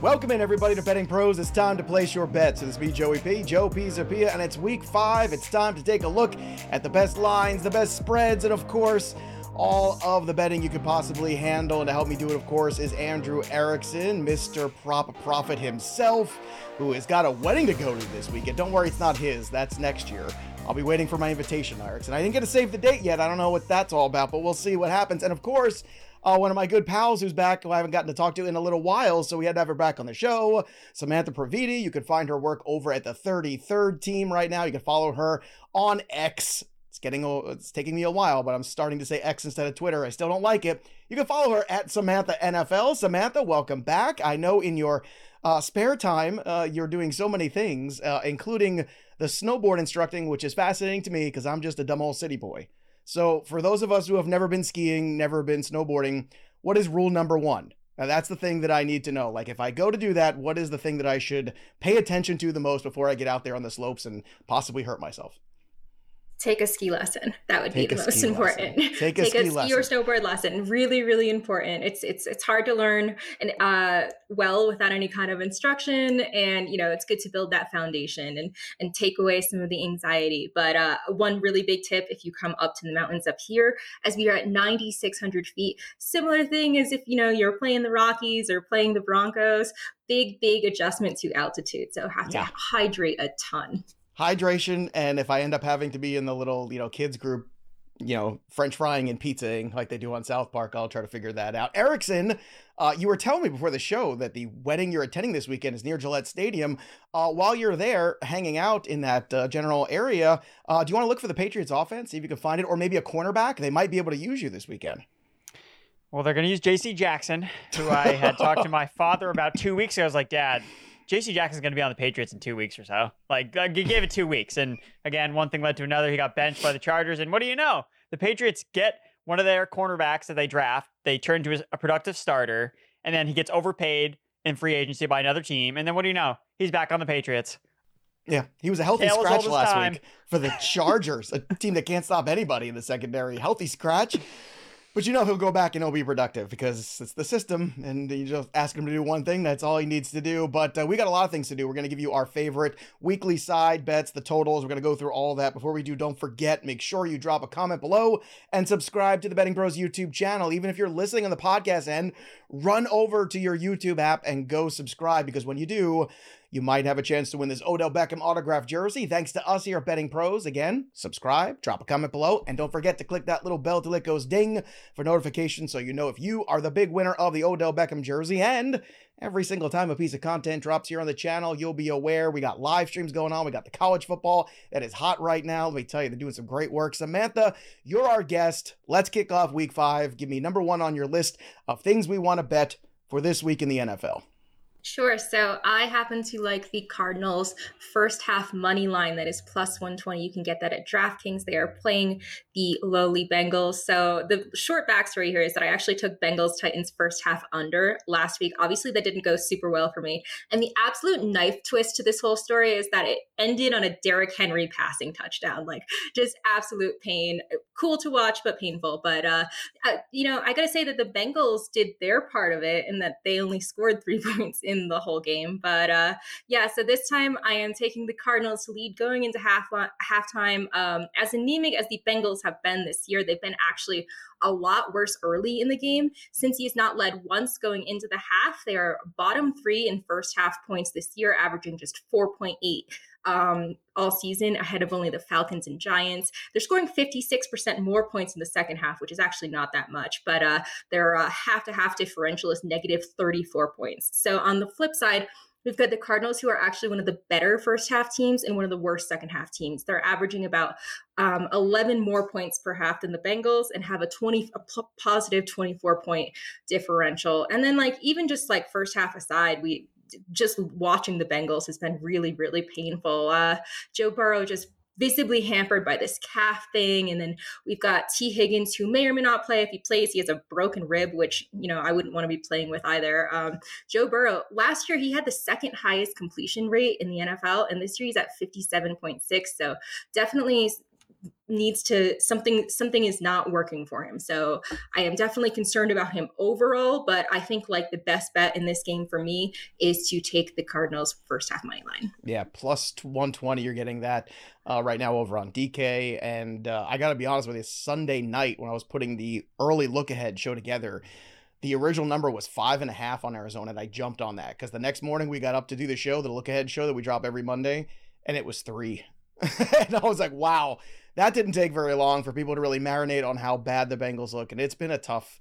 Welcome in, everybody, to Betting Pros. It's time to place your bets. It's me, Joey P, Joe Pisapia, and it's week five. It's time to take a look at the best lines, the best spreads, and of course, all of the betting you could possibly handle. And to help me do it, of course, is Andrew Erickson, Mr. Prop Prophet himself, who has got a wedding to go to this weekend. Don't worry, it's not his. That's next year. I'll be waiting for my invitation, Erickson. I didn't get to save the date yet. I don't know what that's all about, but we'll see what happens. And of course, uh, one of my good pals who's back, who I haven't gotten to talk to in a little while, so we had to have her back on the show. Samantha Previte. You can find her work over at the 33rd team right now. You can follow her on X. It's getting it's taking me a while, but I'm starting to say X instead of Twitter. I still don't like it. You can follow her at Samantha NFL. Samantha, welcome back. I know in your uh, spare time uh, you're doing so many things, uh, including the snowboard instructing, which is fascinating to me because I'm just a dumb old city boy. So, for those of us who have never been skiing, never been snowboarding, what is rule number one? Now, that's the thing that I need to know. Like, if I go to do that, what is the thing that I should pay attention to the most before I get out there on the slopes and possibly hurt myself? Take a ski lesson. That would take be the most important. Lesson. Take a, take ski, a ski or snowboard lesson. Really, really important. It's it's it's hard to learn and uh, well without any kind of instruction, and you know it's good to build that foundation and and take away some of the anxiety. But uh, one really big tip if you come up to the mountains up here, as we are at 9,600 feet, similar thing as if you know you're playing the Rockies or playing the Broncos. Big big adjustment to altitude, so have yeah. to hydrate a ton hydration, and if I end up having to be in the little, you know, kids group, you know, French frying and pizzaing like they do on South Park, I'll try to figure that out. Erickson, uh, you were telling me before the show that the wedding you're attending this weekend is near Gillette Stadium. Uh, while you're there hanging out in that uh, general area, uh, do you want to look for the Patriots offense, see if you can find it, or maybe a cornerback? They might be able to use you this weekend. Well, they're going to use J.C. Jackson, who I had talked to my father about two weeks ago. I was like, Dad, J.C. Jackson's going to be on the Patriots in two weeks or so. Like, uh, he gave it two weeks. And again, one thing led to another. He got benched by the Chargers. And what do you know? The Patriots get one of their cornerbacks that they draft, they turn to a productive starter, and then he gets overpaid in free agency by another team. And then what do you know? He's back on the Patriots. Yeah, he was a healthy Tails scratch last time. week for the Chargers, a team that can't stop anybody in the secondary. Healthy scratch. But you know he'll go back and he'll be productive because it's the system, and you just ask him to do one thing. That's all he needs to do. But uh, we got a lot of things to do. We're going to give you our favorite weekly side bets, the totals. We're going to go through all that. Before we do, don't forget, make sure you drop a comment below and subscribe to the Betting Pros YouTube channel. Even if you're listening on the podcast end, run over to your YouTube app and go subscribe because when you do, you might have a chance to win this Odell Beckham autograph jersey. Thanks to us here at Betting Pros. Again, subscribe, drop a comment below, and don't forget to click that little bell till it goes ding for notifications so you know if you are the big winner of the Odell Beckham jersey. And every single time a piece of content drops here on the channel, you'll be aware. We got live streams going on. We got the college football that is hot right now. Let me tell you, they're doing some great work. Samantha, you're our guest. Let's kick off week five. Give me number one on your list of things we want to bet for this week in the NFL. Sure. So I happen to like the Cardinals first half money line that is plus 120. You can get that at DraftKings. They are playing the lowly Bengals. So the short backstory here is that I actually took Bengals Titans first half under last week. Obviously, that didn't go super well for me. And the absolute knife twist to this whole story is that it ended on a Derrick Henry passing touchdown. Like just absolute pain. Cool to watch, but painful. But, uh, you know, I got to say that the Bengals did their part of it and that they only scored three points in the whole game. But uh, yeah, so this time I am taking the Cardinals to lead going into half halftime. Um, as anemic as the Bengals have been this year, they've been actually a lot worse early in the game. Since he's not led once going into the half, they are bottom three in first half points this year, averaging just 4.8 um, all season, ahead of only the Falcons and Giants. They're scoring 56% more points in the second half, which is actually not that much, but uh, their half to half differential is negative 34 points. So on the flip side, We've got the Cardinals, who are actually one of the better first half teams and one of the worst second half teams. They're averaging about um, 11 more points per half than the Bengals and have a 20 a p- positive 24 point differential. And then like even just like first half aside, we just watching the Bengals has been really really painful. Uh, Joe Burrow just visibly hampered by this calf thing. And then we've got Tee Higgins, who may or may not play. If he plays, he has a broken rib, which, you know, I wouldn't want to be playing with either. Um, Joe Burrow, last year he had the second highest completion rate in the NFL, and this year he's at 57.6. So definitely needs to something something is not working for him. So I am definitely concerned about him overall, but I think like the best bet in this game for me is to take the Cardinals first half money line. Yeah, plus 120 you're getting that uh, right now over on DK and uh, I got to be honest with you Sunday night when I was putting the early look ahead show together the original number was five and a half on Arizona, and I jumped on that because the next morning we got up to do the show, the look ahead show that we drop every Monday, and it was three. and I was like, wow, that didn't take very long for people to really marinate on how bad the Bengals look. And it's been a tough,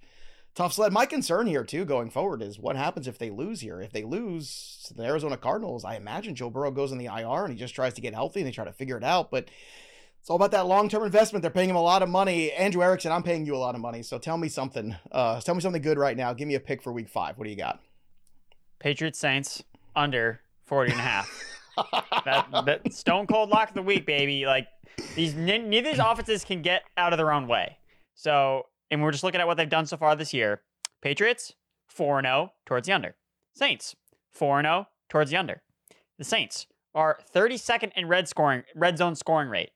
tough sled. My concern here, too, going forward is what happens if they lose here. If they lose to the Arizona Cardinals, I imagine Joe Burrow goes in the IR and he just tries to get healthy and they try to figure it out. But it's all about that long-term investment. They're paying him a lot of money. Andrew Erickson, I'm paying you a lot of money. So tell me something. Uh, tell me something good right now. Give me a pick for week five. What do you got? Patriots Saints under 40 and a half. that, that stone cold lock of the week, baby. Like these neither these offenses can get out of their own way. So, and we're just looking at what they've done so far this year. Patriots 4 0 towards the under. Saints 4 0 towards the under. The Saints are 32nd in red scoring red zone scoring rate.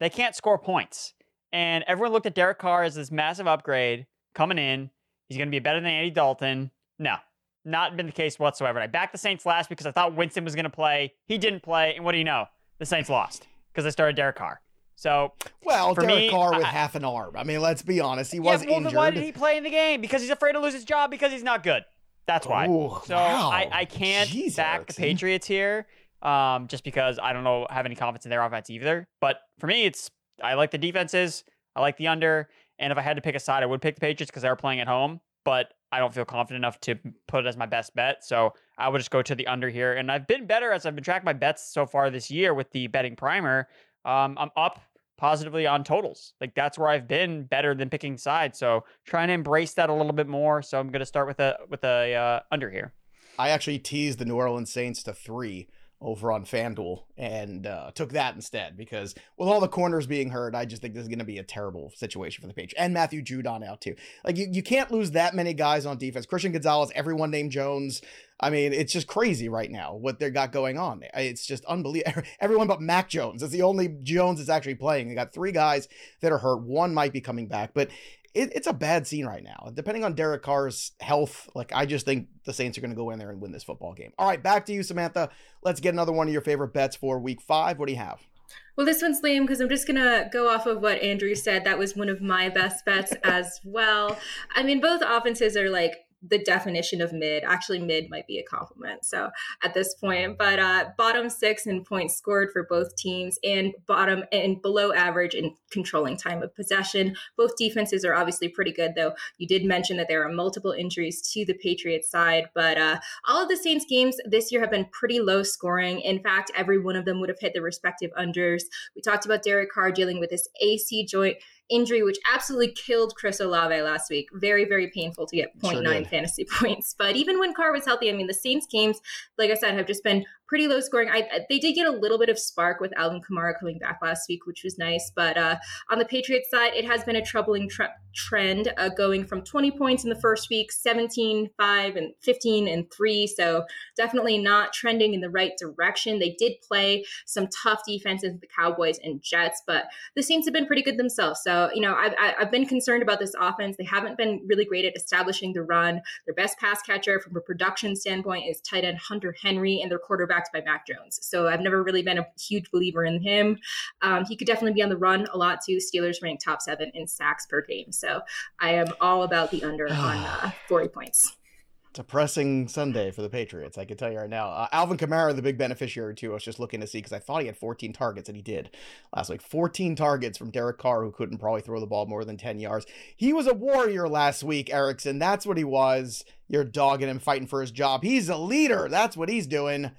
They can't score points. And everyone looked at Derek Carr as this massive upgrade coming in. He's going to be better than Andy Dalton. No, not been the case whatsoever. I backed the Saints last because I thought Winston was going to play. He didn't play. And what do you know? The Saints lost because I started Derek Carr. So, well, for Derek me, Carr with I, half an arm. I mean, let's be honest. He was yeah, well, injured. why did he play in the game? Because he's afraid to lose his job because he's not good. That's why. Ooh, so wow. I, I can't Jeez, back Erickson. the Patriots here, um, just because I don't know have any confidence in their offense either. But for me, it's I like the defenses. I like the under. And if I had to pick a side, I would pick the Patriots because they're playing at home. But I don't feel confident enough to put it as my best bet. So I would just go to the under here. And I've been better as I've been tracking my bets so far this year with the betting primer. Um, I'm up positively on totals. Like that's where I've been better than picking sides. So trying to embrace that a little bit more. So I'm going to start with a with a uh, under here. I actually teased the New Orleans Saints to three over on FanDuel and uh, took that instead because with all the corners being hurt, I just think this is going to be a terrible situation for the Patriots and Matthew Judon out too. Like you, you can't lose that many guys on defense. Christian Gonzalez, everyone named Jones. I mean, it's just crazy right now what they got going on. It's just unbelievable. Everyone but Mac Jones. It's the only Jones that's actually playing. They got three guys that are hurt. One might be coming back, but it, it's a bad scene right now. Depending on Derek Carr's health, like I just think the Saints are going to go in there and win this football game. All right, back to you, Samantha. Let's get another one of your favorite bets for Week Five. What do you have? Well, this one's lame because I'm just going to go off of what Andrew said. That was one of my best bets as well. I mean, both offenses are like the definition of mid. Actually, mid might be a compliment. So at this point, but uh, bottom six in points scored for both teams, and bottom and below average in controlling time of possession. Both defenses are obviously pretty good, though. You did mention that there are multiple injuries to the Patriots side, but uh, all of the Saints games this year have been pretty low scoring. In fact, every one of them would have hit the respective unders. We talked about Derek Carr dealing with this AC joint injury, which absolutely killed Chris Olave last week. Very, very painful to get 0.9 Sure fantasy points. But even when Carr was healthy, I mean, the Saints games, like I said, have just been pretty low scoring. I, they did get a little bit of spark with Alvin Kamara coming back last week, which was nice. But uh, on the Patriots side, it has been a troubling tre- trend uh, going from 20 points in the first week, 17, 5, and 15 and 3. So definitely not trending in the right direction. They did play some tough defenses, the Cowboys and Jets, but the Saints have been pretty good themselves. So, you know, I've, I've been concerned about this offense. They haven't been really great at establishing the run. Their best pass catcher from a production standpoint is tight end Hunter Henry, and they're by Mac Jones. So I've never really been a huge believer in him. Um, he could definitely be on the run a lot too. Steelers rank top seven in sacks per game. So I am all about the under on uh, 40 points. Depressing Sunday for the Patriots, I can tell you right now. Uh, Alvin Kamara, the big beneficiary too. I was just looking to see because I thought he had 14 targets, and he did last week. 14 targets from Derek Carr, who couldn't probably throw the ball more than 10 yards. He was a warrior last week, Erickson. That's what he was. You're dogging him, fighting for his job. He's a leader. That's what he's doing.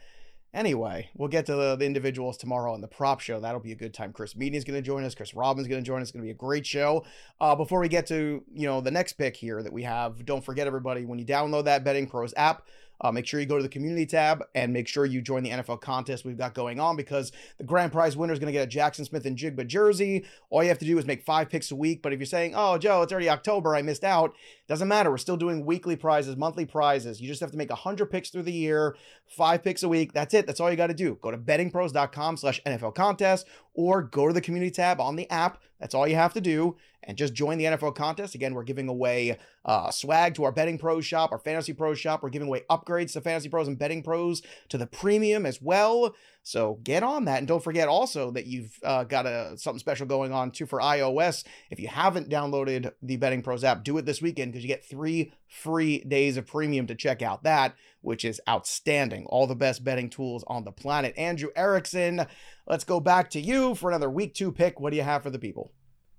Anyway, we'll get to the, the individuals tomorrow on the prop show. That'll be a good time. Chris Meaney is going to join us. Chris Robbins is going to join us. It's going to be a great show. Uh, before we get to you know the next pick here that we have, don't forget everybody when you download that Betting Pros app, uh, make sure you go to the community tab and make sure you join the NFL contest we've got going on because the grand prize winner is going to get a Jackson Smith-Njigba jersey. All you have to do is make five picks a week. But if you're saying, oh, Joe, it's already October, I missed out, doesn't matter. We're still doing weekly prizes, monthly prizes. You just have to make 100 picks through the year, five picks a week. That's it. That's all you got to do. Go to bettingpros.com slash NFL contest or go to the community tab on the app. That's all you have to do. And just join the NFL contest. Again, we're giving away uh, swag to our Betting Pros shop, our Fantasy Pros shop. We're giving away upgrades to Fantasy Pros and Betting Pros to the premium as well. So get on that. And don't forget also that you've uh, got a, something special going on too for iOS. If you haven't downloaded the Betting Pros app, do it this weekend because you get three free days of premium to check out that, which is outstanding. All the best betting tools on the planet. Andrew Erickson, let's go back to you for another week two pick. What do you have for the people?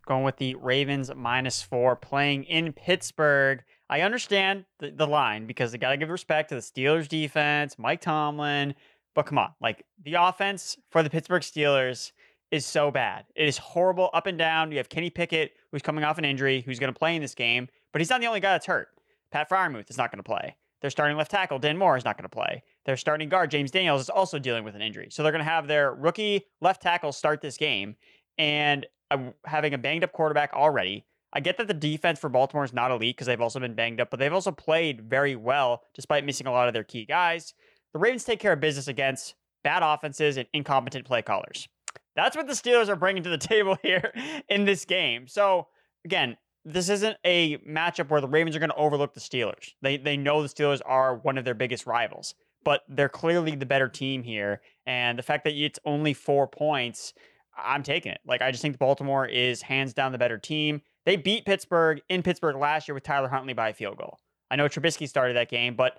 Going with the Ravens minus four, playing in Pittsburgh. I understand the, the line because they got to give respect to the Steelers defense, Mike Tomlin. But come on, like the offense for the Pittsburgh Steelers is so bad. It is horrible up and down. You have Kenny Pickett, who's coming off an injury, who's going to play in this game, but he's not the only guy that's hurt. Pat Freiermuth is not going to play. Their starting left tackle, Dan Moore, is not going to play. Their starting guard, James Daniels, is also dealing with an injury. So they're going to have their rookie left tackle start this game. And I'm having a banged up quarterback already. I get that the defense for Baltimore is not elite because they've also been banged up, but they've also played very well despite missing a lot of their key guys. The Ravens take care of business against bad offenses and incompetent play callers. That's what the Steelers are bringing to the table here in this game. So, again, this isn't a matchup where the Ravens are going to overlook the Steelers. They they know the Steelers are one of their biggest rivals, but they're clearly the better team here. And the fact that it's only four points I'm taking it. Like I just think Baltimore is hands down the better team. They beat Pittsburgh in Pittsburgh last year with Tyler Huntley by a field goal. I know Trubisky started that game, but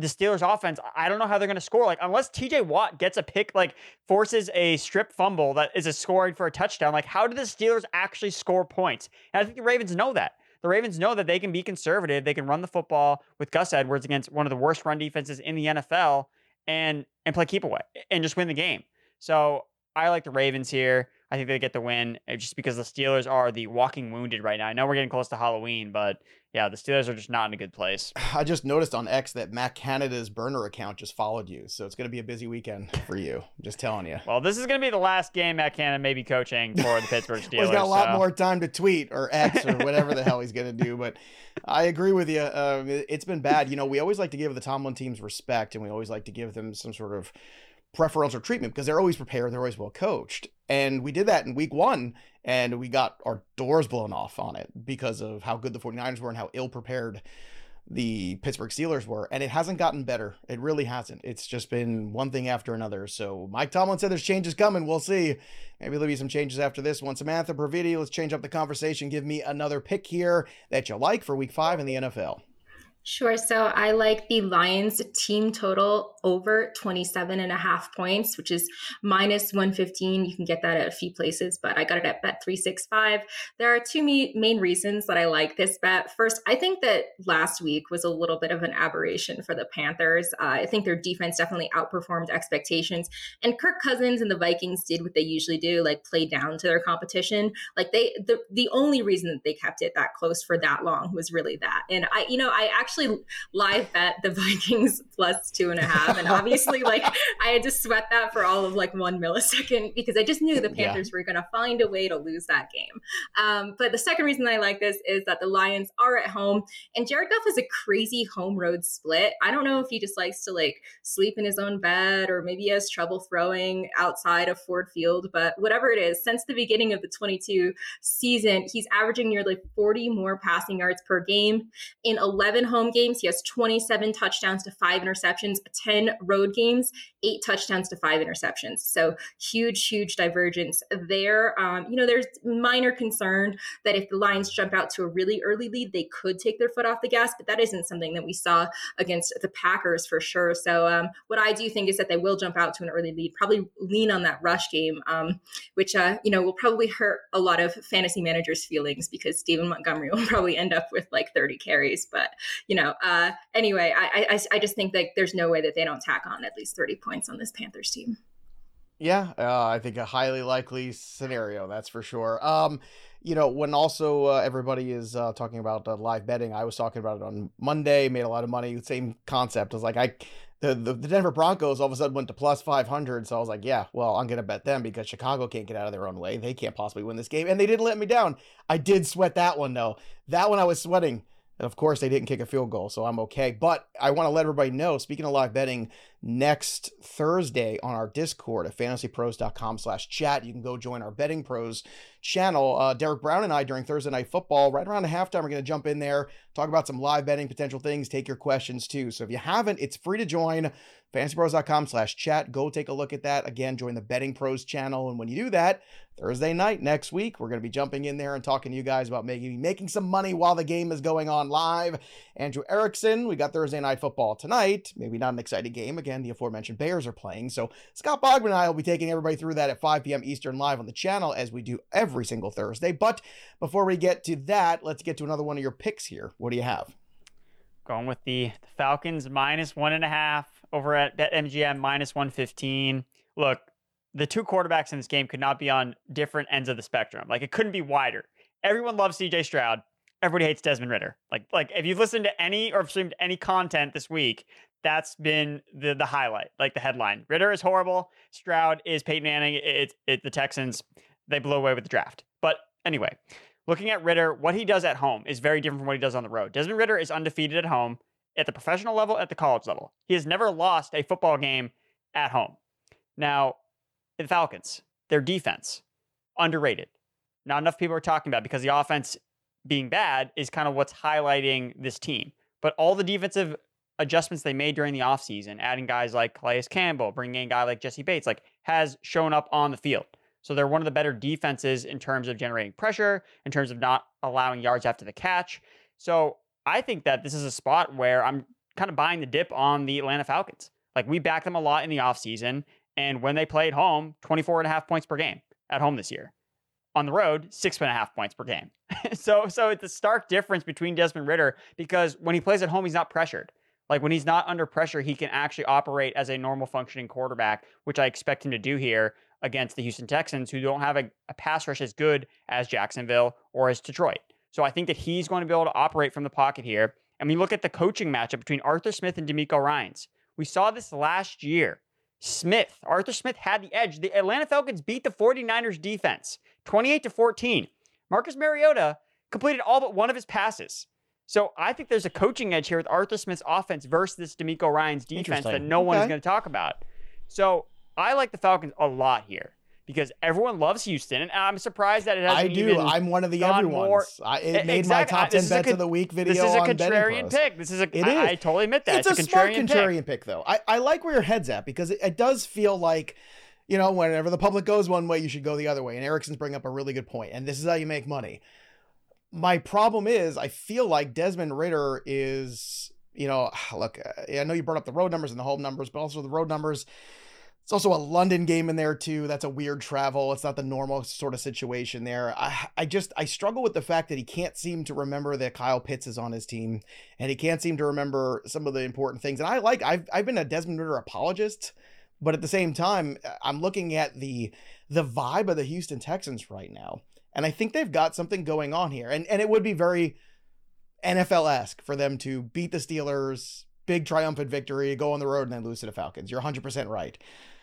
the Steelers offense, I don't know how they're going to score. Like unless TJ Watt gets a pick, like forces a strip fumble that is a scoring for a touchdown, like how do the Steelers actually score points? And I think the Ravens know that. The Ravens know that they can be conservative. They can run the football with Gus Edwards against one of the worst run defenses in the NFL and and play keep away and just win the game. So I like the Ravens here. I think they get the win uh, just because the Steelers are the walking wounded right now. I know we're getting close to Halloween, but yeah, the Steelers are just not in a good place. I just noticed on X that Matt Canada's burner account just followed you, so it's going to be a busy weekend for you. I'm just telling you. Well, this is going to be the last game Matt Canada may be coaching for the Pittsburgh Steelers. well, he's got a lot so. more time to tweet or X or whatever the hell he's going to do. But I agree with you. Um, it's been bad. You know, we always like to give the Tomlin teams respect, and we always like to give them some sort of preferential treatment because they're always prepared, they're always well coached. And we did that in week one, and we got our doors blown off on it because of how good the 49ers were and how ill prepared the Pittsburgh Steelers were. And it hasn't gotten better. It really hasn't. It's just been one thing after another. So Mike Tomlin said there's changes coming. We'll see. Maybe there'll be some changes after this one. Samantha Previte, let's change up the conversation. Give me another pick here that you like for week five in the NFL. Sure. So I like the Lions team total over 27 and a half points, which is minus 115. You can get that at a few places, but I got it at bet 365. There are two main reasons that I like this bet. First, I think that last week was a little bit of an aberration for the Panthers. Uh, I think their defense definitely outperformed expectations. And Kirk Cousins and the Vikings did what they usually do, like play down to their competition. Like they, the, the only reason that they kept it that close for that long was really that. And I, you know, I actually actually live bet the Vikings plus two and a half. And obviously, like I had to sweat that for all of like one millisecond because I just knew the Panthers yeah. were going to find a way to lose that game. Um, but the second reason I like this is that the Lions are at home and Jared Goff is a crazy home road split. I don't know if he just likes to like sleep in his own bed or maybe he has trouble throwing outside of Ford Field, but whatever it is, since the beginning of the 22 season, he's averaging nearly 40 more passing yards per game in 11 home home games, he has 27 touchdowns to five interceptions, 10 road games, eight touchdowns to five interceptions. So huge, huge divergence there. Um, you know, there's minor concern that if the Lions jump out to a really early lead, they could take their foot off the gas, but that isn't something that we saw against the Packers for sure. So um, what I do think is that they will jump out to an early lead, probably lean on that rush game, um, which, uh, you know, will probably hurt a lot of fantasy managers' feelings because Stephen Montgomery will probably end up with like 30 carries. But, you know, uh, anyway, I, I, I just think that there's no way that they don't tack on at least 30 points on this Panthers team. Yeah, uh, I think a highly likely scenario, that's for sure. Um, you know, when also uh, everybody is uh, talking about uh, live betting, I was talking about it on Monday, made a lot of money. Same concept. I was like, I, the, the, the Denver Broncos all of a sudden went to plus 500. So I was like, yeah, well, I'm going to bet them because Chicago can't get out of their own way. They can't possibly win this game. And they didn't let me down. I did sweat that one, though. That one I was sweating. And of course, they didn't kick a field goal, so I'm okay. But I want to let everybody know, speaking of live betting, next Thursday on our Discord at fantasypros.com slash chat, you can go join our betting pros channel. Uh, Derek Brown and I during Thursday Night Football, right around halftime, we're going to jump in there, talk about some live betting potential things, take your questions too. So if you haven't, it's free to join fantasypros.com slash chat. Go take a look at that. Again, join the Betting Pros channel. And when you do that, Thursday night next week, we're going to be jumping in there and talking to you guys about making making some money while the game is going on live. Andrew Erickson, we got Thursday night football tonight. Maybe not an exciting game. Again, the aforementioned Bears are playing. So Scott Bogman and I will be taking everybody through that at 5 p.m. Eastern live on the channel as we do every single Thursday. But before we get to that, let's get to another one of your picks here. What do you have? Going with the Falcons minus one and a half over at BetMGM minus 115. Look, the two quarterbacks in this game could not be on different ends of the spectrum. Like it couldn't be wider. Everyone loves CJ Stroud. Everybody hates Desmond Ridder. Like like if you've listened to any or streamed any content this week, that's been the the highlight, like the headline. Ridder is horrible. Stroud is Peyton Manning. It's it, it, the Texans. They blow away with the draft. But anyway, looking at Ridder, what he does at home is very different from what he does on the road. Desmond Ridder is undefeated at home at the professional level, at the college level. He has never lost a football game at home. Now, the Falcons, their defense, underrated. Not enough people are talking about because the offense being bad is kind of what's highlighting this team. But all the defensive adjustments they made during the offseason, adding guys like Calais Campbell, bringing in a guy like Jessie Bates, like has shown up on the field. So they're one of the better defenses in terms of generating pressure, in terms of not allowing yards after the catch. So I think that this is a spot where I'm kind of buying the dip on the Atlanta Falcons. Like we back them a lot in the offseason. And when they play at home, 24 and a half points per game at home this year. On the road, six and a half points per game. so, so it's a stark difference between Desmond Ridder because when he plays at home, he's not pressured. Like when he's not under pressure, he can actually operate as a normal functioning quarterback, which I expect him to do here against the Houston Texans, who don't have a, a pass rush as good as Jacksonville or as Detroit. So I think that he's going to be able to operate from the pocket here. And we look at the coaching matchup between Arthur Smith and DeMeco Ryans. We saw this last year. Smith, Arthur Smith had the edge. The Atlanta Falcons beat the 49ers defense 28 to 14. Marcus Mariota completed all but one of his passes. So I think there's a coaching edge here with Arthur Smith's offense versus this DeMeco Ryans defense that no okay. one is going to talk about. So I like the Falcons a lot here because everyone loves Houston, and I'm surprised that it hasn't. I do. I'm one of the everyone's. More... I, it made exactly. my top ten bets con- of the week video. This is a contrarian pick. This is a. It I, is. I totally admit that. It's, it's a, a, contrarian smart contrarian pick, pick though. I, I like where your head's at because it, it does feel like you know, whenever the public goes one way, you should go the other way. And Erickson's bringing up a really good point, and this is how you make money. My problem is, I feel like Desmond Ridder is, you know, look, I know you brought up the road numbers and the home numbers, but also the road numbers it's also a London game in there too. That's a weird travel. It's not the normal sort of situation there. I, I just I struggle with the fact that he can't seem to remember that Kyle Pitts is on his team, and he can't seem to remember some of the important things. And I like I've I've been a Desmond Ridder apologist, but at the same time, I'm looking at the the vibe of the Houston Texans right now, and I think they've got something going on here. And and it would be very NFL esque for them to beat the Steelers, big triumphant victory, go on the road and then lose to the Falcons. You're 100% right.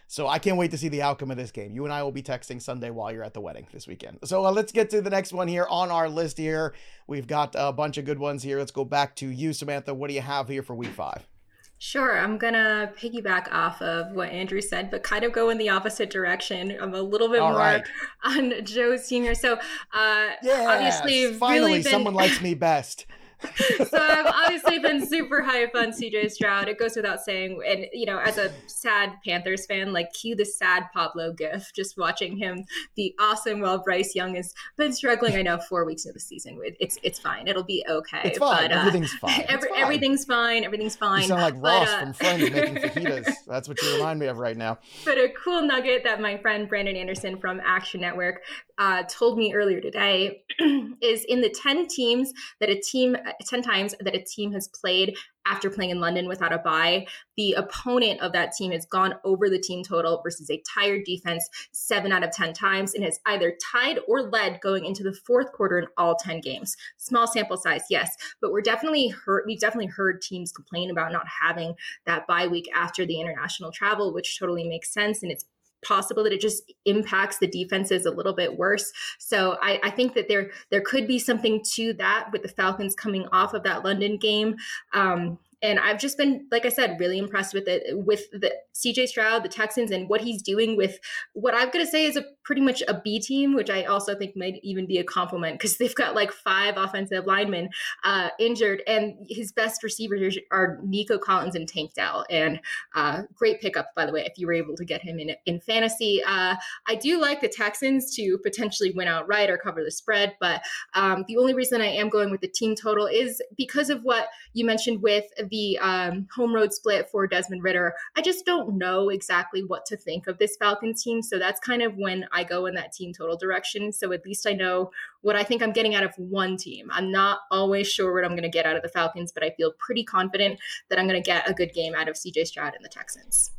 So I can't wait to see the outcome of this game. You and I will be texting Sunday while you're at the wedding this weekend. So uh, let's get to the next one here on our list here. We've got a bunch of good ones here. Let's go back to you, Samantha. What do you have here for week five? Sure, I'm gonna piggyback off of what Andrew said, but kind of go in the opposite direction. I'm a little bit All more right. on Joe Senior. So, uh, yes, obviously, finally, really been... someone likes me best. so I've obviously been super hype on CJ Stroud. It goes without saying. And, you know, as a sad Panthers fan, like cue the sad Pablo gif, just watching him be awesome while Bryce Young has been struggling. I know four weeks into the season. It's it's fine. It'll be okay. It's fine. But, uh, everything's fine. Every, fine. Everything's fine. Everything's fine. You sound like but, Ross uh, from Friends making fajitas. That's what you remind me of right now. But a cool nugget that my friend Brandon Anderson from Action Network uh, told me earlier today is in the 10 teams that a team Uh, 10 times that a team has played after playing in London without a bye, the opponent of that team has gone over the team total versus a tired defense seven out of 10 times and has either tied or led going into the fourth quarter in all 10 games. Small sample size, yes, but we're definitely heard, we've definitely heard teams complain about not having that bye week after the international travel, which totally makes sense. And it's possible that it just impacts the defenses a little bit worse. So I, I, think that there there could be something to that with the Falcons coming off of that London game. Um, and I've just been, like I said, really impressed with it with the CJ Stroud, the Texans, and what he's doing with what I'm going to say is a pretty much a B team, which I also think might even be a compliment because they've got like five offensive linemen uh, injured, and his best receivers are Nico Collins and Tank Dell. And uh, great pickup, by the way, if you were able to get him in in fantasy. Uh, I do like the Texans to potentially win outright or cover the spread, but um, the only reason I am going with the team total is because of what you mentioned with the um, home road split for Desmond Ridder, I just don't know exactly what to think of this Falcons team. So that's kind of when I go in that team total direction. So at least I know what I think I'm getting out of one team. I'm not always sure what I'm going to get out of the Falcons, but I feel pretty confident that I'm going to get a good game out of CJ Stroud and the Texans.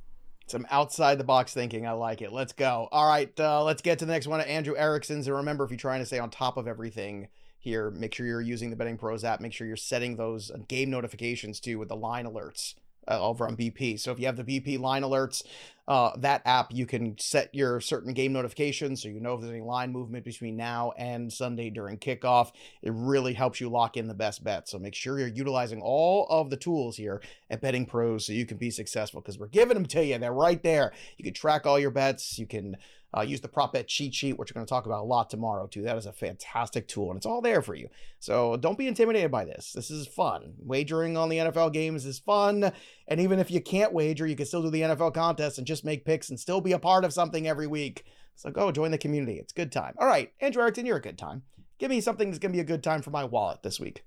Some outside the box thinking. I like it. Let's go. All right, uh, let's get to the next one. Andrew Erickson's. And remember, if you're trying to stay on top of everything, here. Make sure you're using the Betting Pros app. Make sure you're setting those uh, game notifications too with the line alerts uh, over on BP. So if you have the BP line alerts, uh, that app, you can set your certain game notifications so you know if there's any line movement between now and Sunday during kickoff. It really helps you lock in the best bet. So make sure you're utilizing all of the tools here at Betting Pros so you can be successful because we're giving them to you. They're right there. You can track all your bets. You can uh, use the prop bet cheat sheet, which we're going to talk about a lot tomorrow, too. That is a fantastic tool, and it's all there for you. So don't be intimidated by this. This is fun. Wagering on the NFL games is fun. And even if you can't wager, you can still do the NFL contest and just make picks and still be a part of something every week. So go join the community. It's good time. All right, Andrew Erickson, you're a good time. Give me something that's going to be a good time for my wallet this week.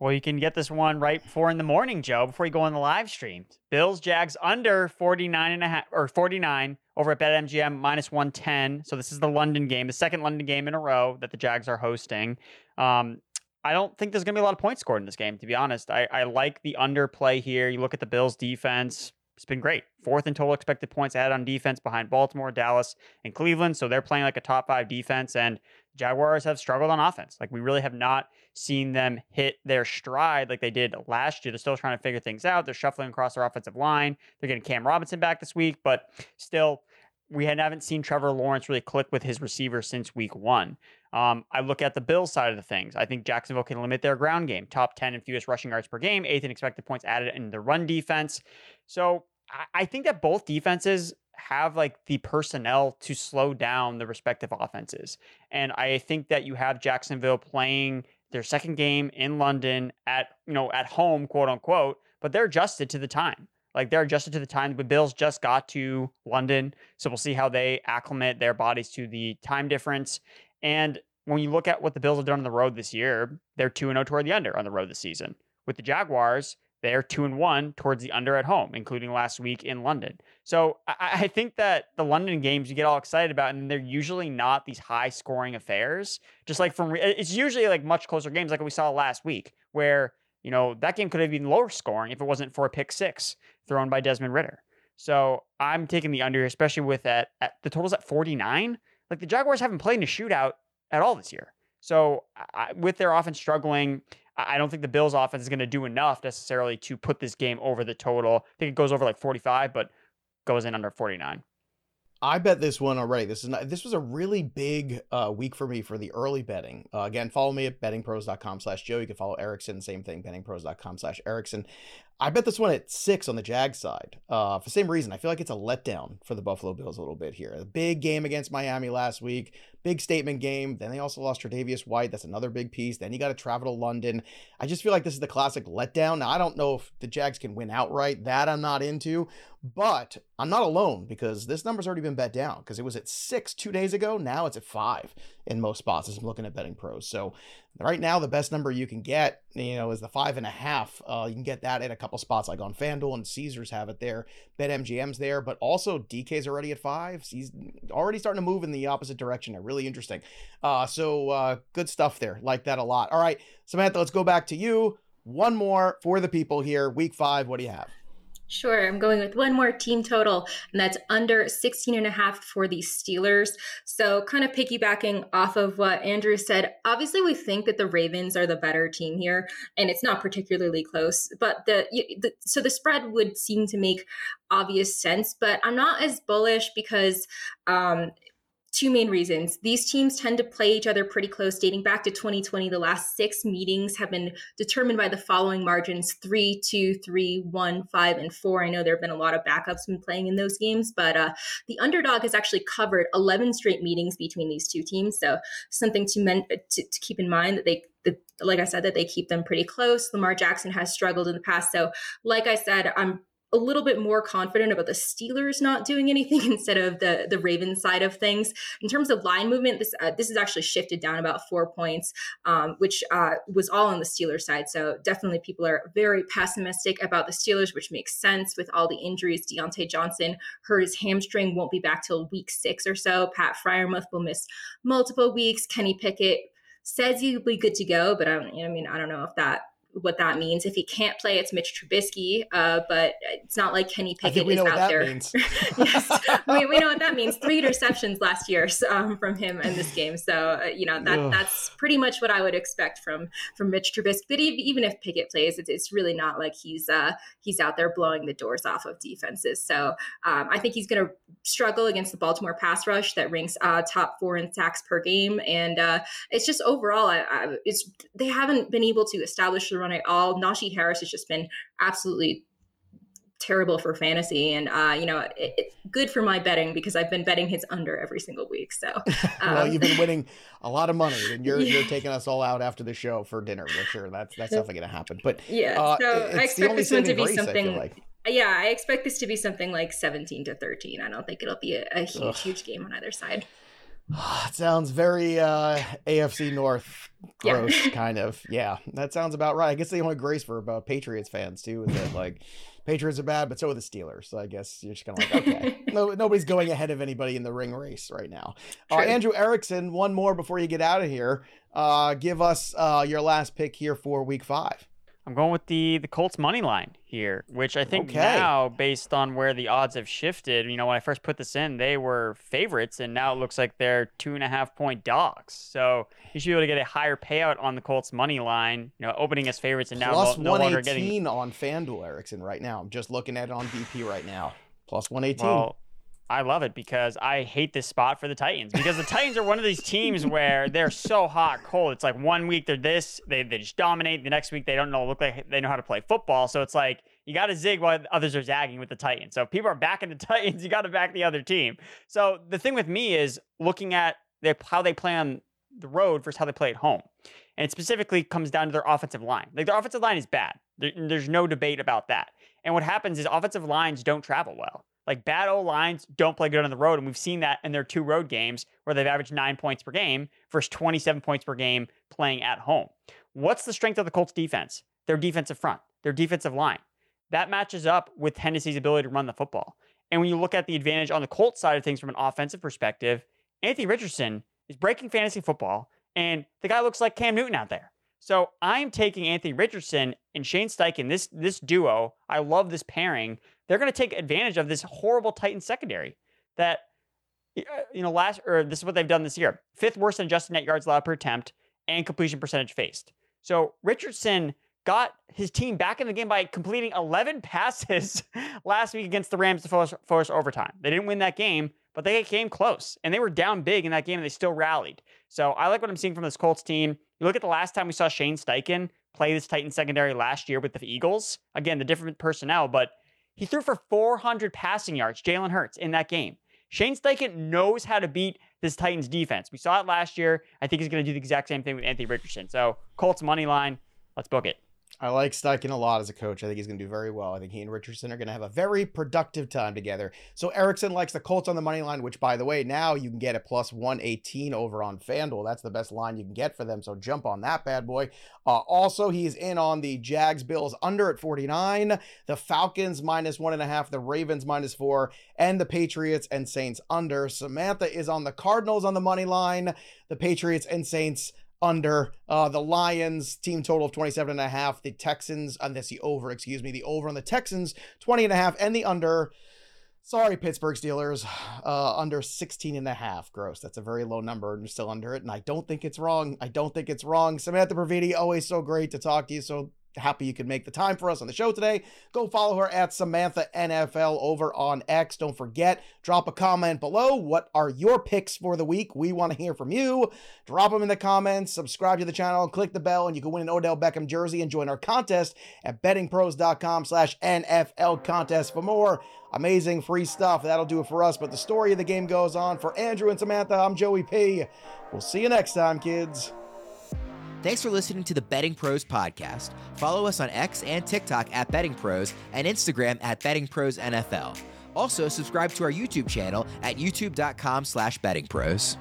Well, you can get this one right before in the morning, Joe, before you go on the live stream. Bills Jags under 49 and a half or 49 over at BetMGM minus 110. So this is the London game, the second London game in a row that the Jags are hosting. Um, I don't think there's going to be a lot of points scored in this game, to be honest. I, I like the underplay here. You look at the Bills defense, it's been great. Fourth in total expected points added on defense behind Baltimore, Dallas, and Cleveland. So they're playing like a top five defense. And Jaguars have struggled on offense. Like we really have not seen them hit their stride like they did last year. They're still trying to figure things out. They're shuffling across their offensive line. They're getting Cam Robinson back this week, but still, we haven't seen Trevor Lawrence really click with his receivers since week one. Um, I look at the Bills side of the things. I think Jacksonville can limit their ground game, top 10 in fewest rushing yards per game, eighth in expected points added in the run defense. So I, I think that both defenses have like the personnel to slow down the respective offenses. And I think that you have Jacksonville playing their second game in London at, you know, at home, quote unquote, but they're adjusted to the time. Like they're adjusted to the time. The Bills just got to London. So we'll see how they acclimate their bodies to the time difference. And when you look at what the Bills have done on the road this year, they're 2 0 toward the under on the road this season. With the Jaguars, they're two and one towards the under at home, including last week in London. So I, I, think that the London games you get all excited about, and they're usually not these high scoring affairs. Just like from it's usually like much closer games, like we saw last week, where you know that game could have been lower scoring if it wasn't for a pick six thrown by Desmond Ridder. So I'm taking the under, especially with that at the totals at 49. Like the Jaguars haven't played in a shootout at all this year. So I, with their offense struggling, I don't think the Bills offense is going to do enough necessarily to put this game over the total. I think it goes over like 45, but goes in under 49. I bet this one already. This is not, this was a really big uh, week for me for the early betting. Uh, again, follow me at bettingpros.com slash Joe. You can follow Erickson, same thing, bettingpros.com slash Erickson. I bet this one at six on the Jag side. Uh, for the same reason, I feel like it's a letdown for the Buffalo Bills a little bit here. A big game against Miami last week, big statement game. Then they also lost Tre'Davious White. That's another big piece. Then you got to travel to London. I just feel like this is the classic letdown. Now I don't know if the Jags can win outright. That I'm not into, but I'm not alone because this number's already been bet down because it was at six two days ago. Now it's at five in most spots as I'm looking at betting pros. So Right now, the best number you can get, you know, is the five and a half. Uh, you can get that at a couple spots, like on FanDuel and Caesars have it there. BetMGM's there, but also DK's already at five. He's already starting to move in the opposite direction. Really interesting. Uh, so uh, good stuff there. Like that a lot. All right, Samantha, let's go back to you. One more for the people here. Week five, what do you have? Sure. I'm going with one more team total, and that's under 16 and a half for the Steelers. So, kind of piggybacking off of what Andrew said, obviously, we think that the Ravens are the better team here, and it's not particularly close. But the, the so the spread would seem to make obvious sense, but I'm not as bullish because um, two main reasons. These teams tend to play each other pretty close. Dating back to 2020, the last six meetings have been determined by the following margins three, two, three, one, five, and four. I know there have been a lot of backups been playing in those games, but uh, the underdog has actually covered 11 straight meetings between these two teams. So something to, men- to, to keep in mind that they like I said, that they keep them pretty close. Lamar Jackson has struggled in the past. So, like I said, I'm a little bit more confident about the Steelers not doing anything instead of the the Ravens side of things. In terms of line movement, this uh, this has actually shifted down about four points, um, which uh, was all on the Steelers side. So definitely, people are very pessimistic about the Steelers, which makes sense with all the injuries. Diontae Johnson hurt his hamstring, won't be back till week six or so. Pat Freiermuth will miss multiple weeks. Kenny Pickett says he'll be good to go, but I, I mean, I don't know if that what that means. If he can't play, it's Mitch Trubisky. Uh, but it's not like Kenny Pickett is out there. yes, we, we, know what that means. Three interceptions last year um, from him in this game. So uh, you know that that's pretty much what I would expect from from Mitch Trubisky. But even if Pickett plays, it's, it's really not like he's uh, he's out there blowing the doors off of defenses. So um, I think he's going to struggle against the Baltimore pass rush that ranks uh, top four in sacks per game, and uh, it's just overall, I, I, it's they haven't been able to establish the run at all. Najee Harris has just been absolutely terrible for fantasy and uh, you know it, it's good for my betting because i've been betting his under every single week so um, well you've been winning a lot of money and you're yeah. you're taking us all out after the show for dinner for sure that's that's definitely gonna happen but yeah uh, so i expect this one to be grace, something like. yeah i expect this to be something like 17 to 13 i don't think it'll be a, a huge Ugh. huge game on either side it sounds very uh, AFC North gross, yeah. kind of. Yeah, that sounds about right. I guess the only grace for about Patriots fans too is that like Patriots are bad, but so are the Steelers. So I guess you're just kind of like, okay, no, nobody's going ahead of anybody in the ring race right now. Uh, Andrew Erickson, one more before you get out of here. Uh, give us uh, your last pick here for Week Five. I'm going with the the Colts money line here, which I think okay. now, based on where the odds have shifted, you know, when I first put this in, they were favorites, and now it looks like they're two and a half point dogs. So you should be able to get a higher payout on the Colts money line. You know, opening as favorites and now Plus no, no longer getting on FanDuel Erickson right now. I'm just looking at it on BP right now. Plus 118. Well, I love it because I hate this spot for the Titans because the Titans are one of these teams where they're so hot cold. It's like one week they're this, they, they just dominate. The next week they don't know look like they know how to play football. So it's like you got to zig while others are zagging with the Titans. So if people are backing the Titans, you got to back the other team. So the thing with me is looking at their, how they play on the road versus how they play at home. And it specifically comes down to their offensive line. Like their offensive line is bad. There, there's no debate about that. And what happens is offensive lines don't travel well. Like bad O lines don't play good on the road. And we've seen that in their two road games where they've averaged nine points per game versus 27 points per game playing at home. What's the strength of the Colts defense? Their defensive front, their defensive line. That matches up with Tennessee's ability to run the football. And when you look at the advantage on the Colts side of things from an offensive perspective, Anthony Richardson is breaking fantasy football, and the guy looks like Cam Newton out there. So I'm taking Anthony Richardson and Shane Steichen, this this duo. I love this pairing they're going to take advantage of this horrible Titan secondary that, uh, you know, last, or this is what they've done this year fifth worst in adjusted net yards allowed per attempt and completion percentage faced. So Richardson got his team back in the game by completing 11 passes last week against the Rams to force, force overtime. They didn't win that game, but they came close and they were down big in that game and they still rallied. So I like what I'm seeing from this Colts team. You look at the last time we saw Shane Steichen play this Titan secondary last year with the Eagles. Again, the different personnel, but he threw for 400 passing yards, Jalen Hurts, in that game. Shane Steichen knows how to beat this Titans defense. We saw it last year. I think he's going to do the exact same thing with Anthony Richardson. So Colts money line, let's book it. I like Steichen a lot as a coach. I think he's going to do very well. I think he and Richardson are going to have a very productive time together. So Erickson likes the Colts on the money line, which, by the way, now you can get a plus 118 over on FanDuel. That's the best line you can get for them. So jump on that bad boy. Uh, also, he's in on the Jags Bills under at 49, the Falcons minus one and a half, the Ravens minus four, and the Patriots and Saints under. Samantha is on the Cardinals on the money line, the Patriots and Saints under uh, the Lions team total of 27 and a half, the Texans, and that's the over, excuse me, the over on the Texans 20 and a half, and the under. Sorry, Pittsburgh Steelers, uh, under 16 and a half. Gross. That's a very low number, and you're still under it. And I don't think it's wrong. I don't think it's wrong. Samantha Previte, always so great to talk to you. So happy you could make the time for us on the show today. Go follow her at Samantha NFL over on X. Don't forget, drop a comment below. What are your picks for the week? We want to hear from you. Drop them in the comments, subscribe to the channel, click the bell, and you can win an Odell Beckham jersey and join our contest at bettingpros.com slash NFL contest for more amazing free stuff. That'll do it for us. But the story of the game goes on. For Andrew and Samantha, I'm Joey P. We'll see you next time, kids. Thanks for listening to the Betting Pros podcast. Follow us on X and TikTok at Betting Pros and Instagram at Betting Pros NFL. Also, subscribe to our YouTube channel at youtube.com slash bettingpros.